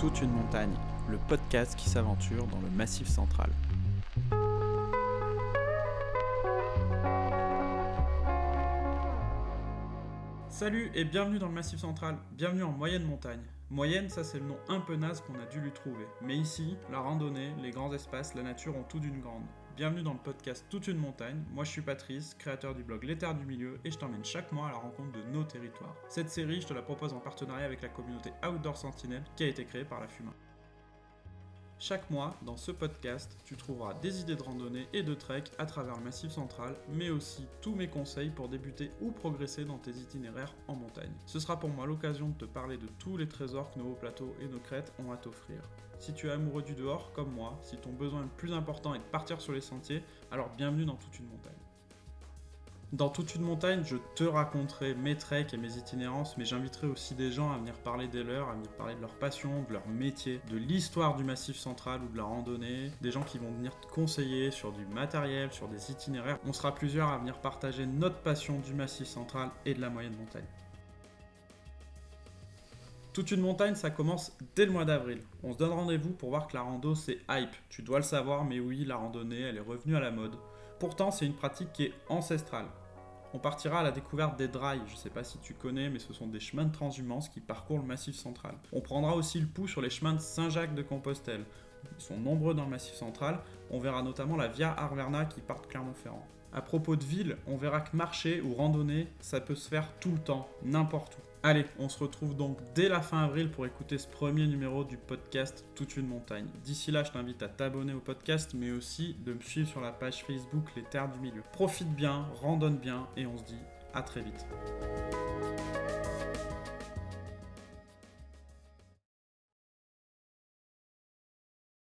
Toute une montagne, le podcast qui s'aventure dans le Massif central. Salut et bienvenue dans le Massif central, bienvenue en moyenne montagne. Moyenne, ça c'est le nom un peu naze qu'on a dû lui trouver. Mais ici, la randonnée, les grands espaces, la nature ont tout d'une grande. Bienvenue dans le podcast Toute une montagne. Moi je suis Patrice, créateur du blog Les Terres du Milieu et je t'emmène chaque mois à la rencontre de nos territoires. Cette série, je te la propose en partenariat avec la communauté Outdoor Sentinel qui a été créée par la FUMA. Chaque mois, dans ce podcast, tu trouveras des idées de randonnée et de trek à travers le Massif central, mais aussi tous mes conseils pour débuter ou progresser dans tes itinéraires en montagne. Ce sera pour moi l'occasion de te parler de tous les trésors que nos hauts plateaux et nos crêtes ont à t'offrir. Si tu es amoureux du dehors, comme moi, si ton besoin le plus important est de partir sur les sentiers, alors bienvenue dans toute une montagne. Dans toute une montagne, je te raconterai mes treks et mes itinérances, mais j'inviterai aussi des gens à venir parler des leurs, à venir parler de leur passion, de leur métier, de l'histoire du massif central ou de la randonnée, des gens qui vont venir te conseiller sur du matériel, sur des itinéraires. On sera plusieurs à venir partager notre passion du massif central et de la moyenne montagne. Toute une montagne, ça commence dès le mois d'avril. On se donne rendez-vous pour voir que la rando c'est hype. Tu dois le savoir, mais oui, la randonnée, elle est revenue à la mode. Pourtant, c'est une pratique qui est ancestrale. On partira à la découverte des drailles, je ne sais pas si tu connais, mais ce sont des chemins de transhumance qui parcourent le massif central. On prendra aussi le pouls sur les chemins de Saint-Jacques de Compostelle. Ils sont nombreux dans le massif central, on verra notamment la Via Arverna qui part de Clermont-Ferrand. À propos de ville, on verra que marcher ou randonner, ça peut se faire tout le temps, n'importe où. Allez, on se retrouve donc dès la fin avril pour écouter ce premier numéro du podcast Toute une montagne. D'ici là, je t'invite à t'abonner au podcast, mais aussi de me suivre sur la page Facebook Les Terres du Milieu. Profite bien, randonne bien, et on se dit à très vite.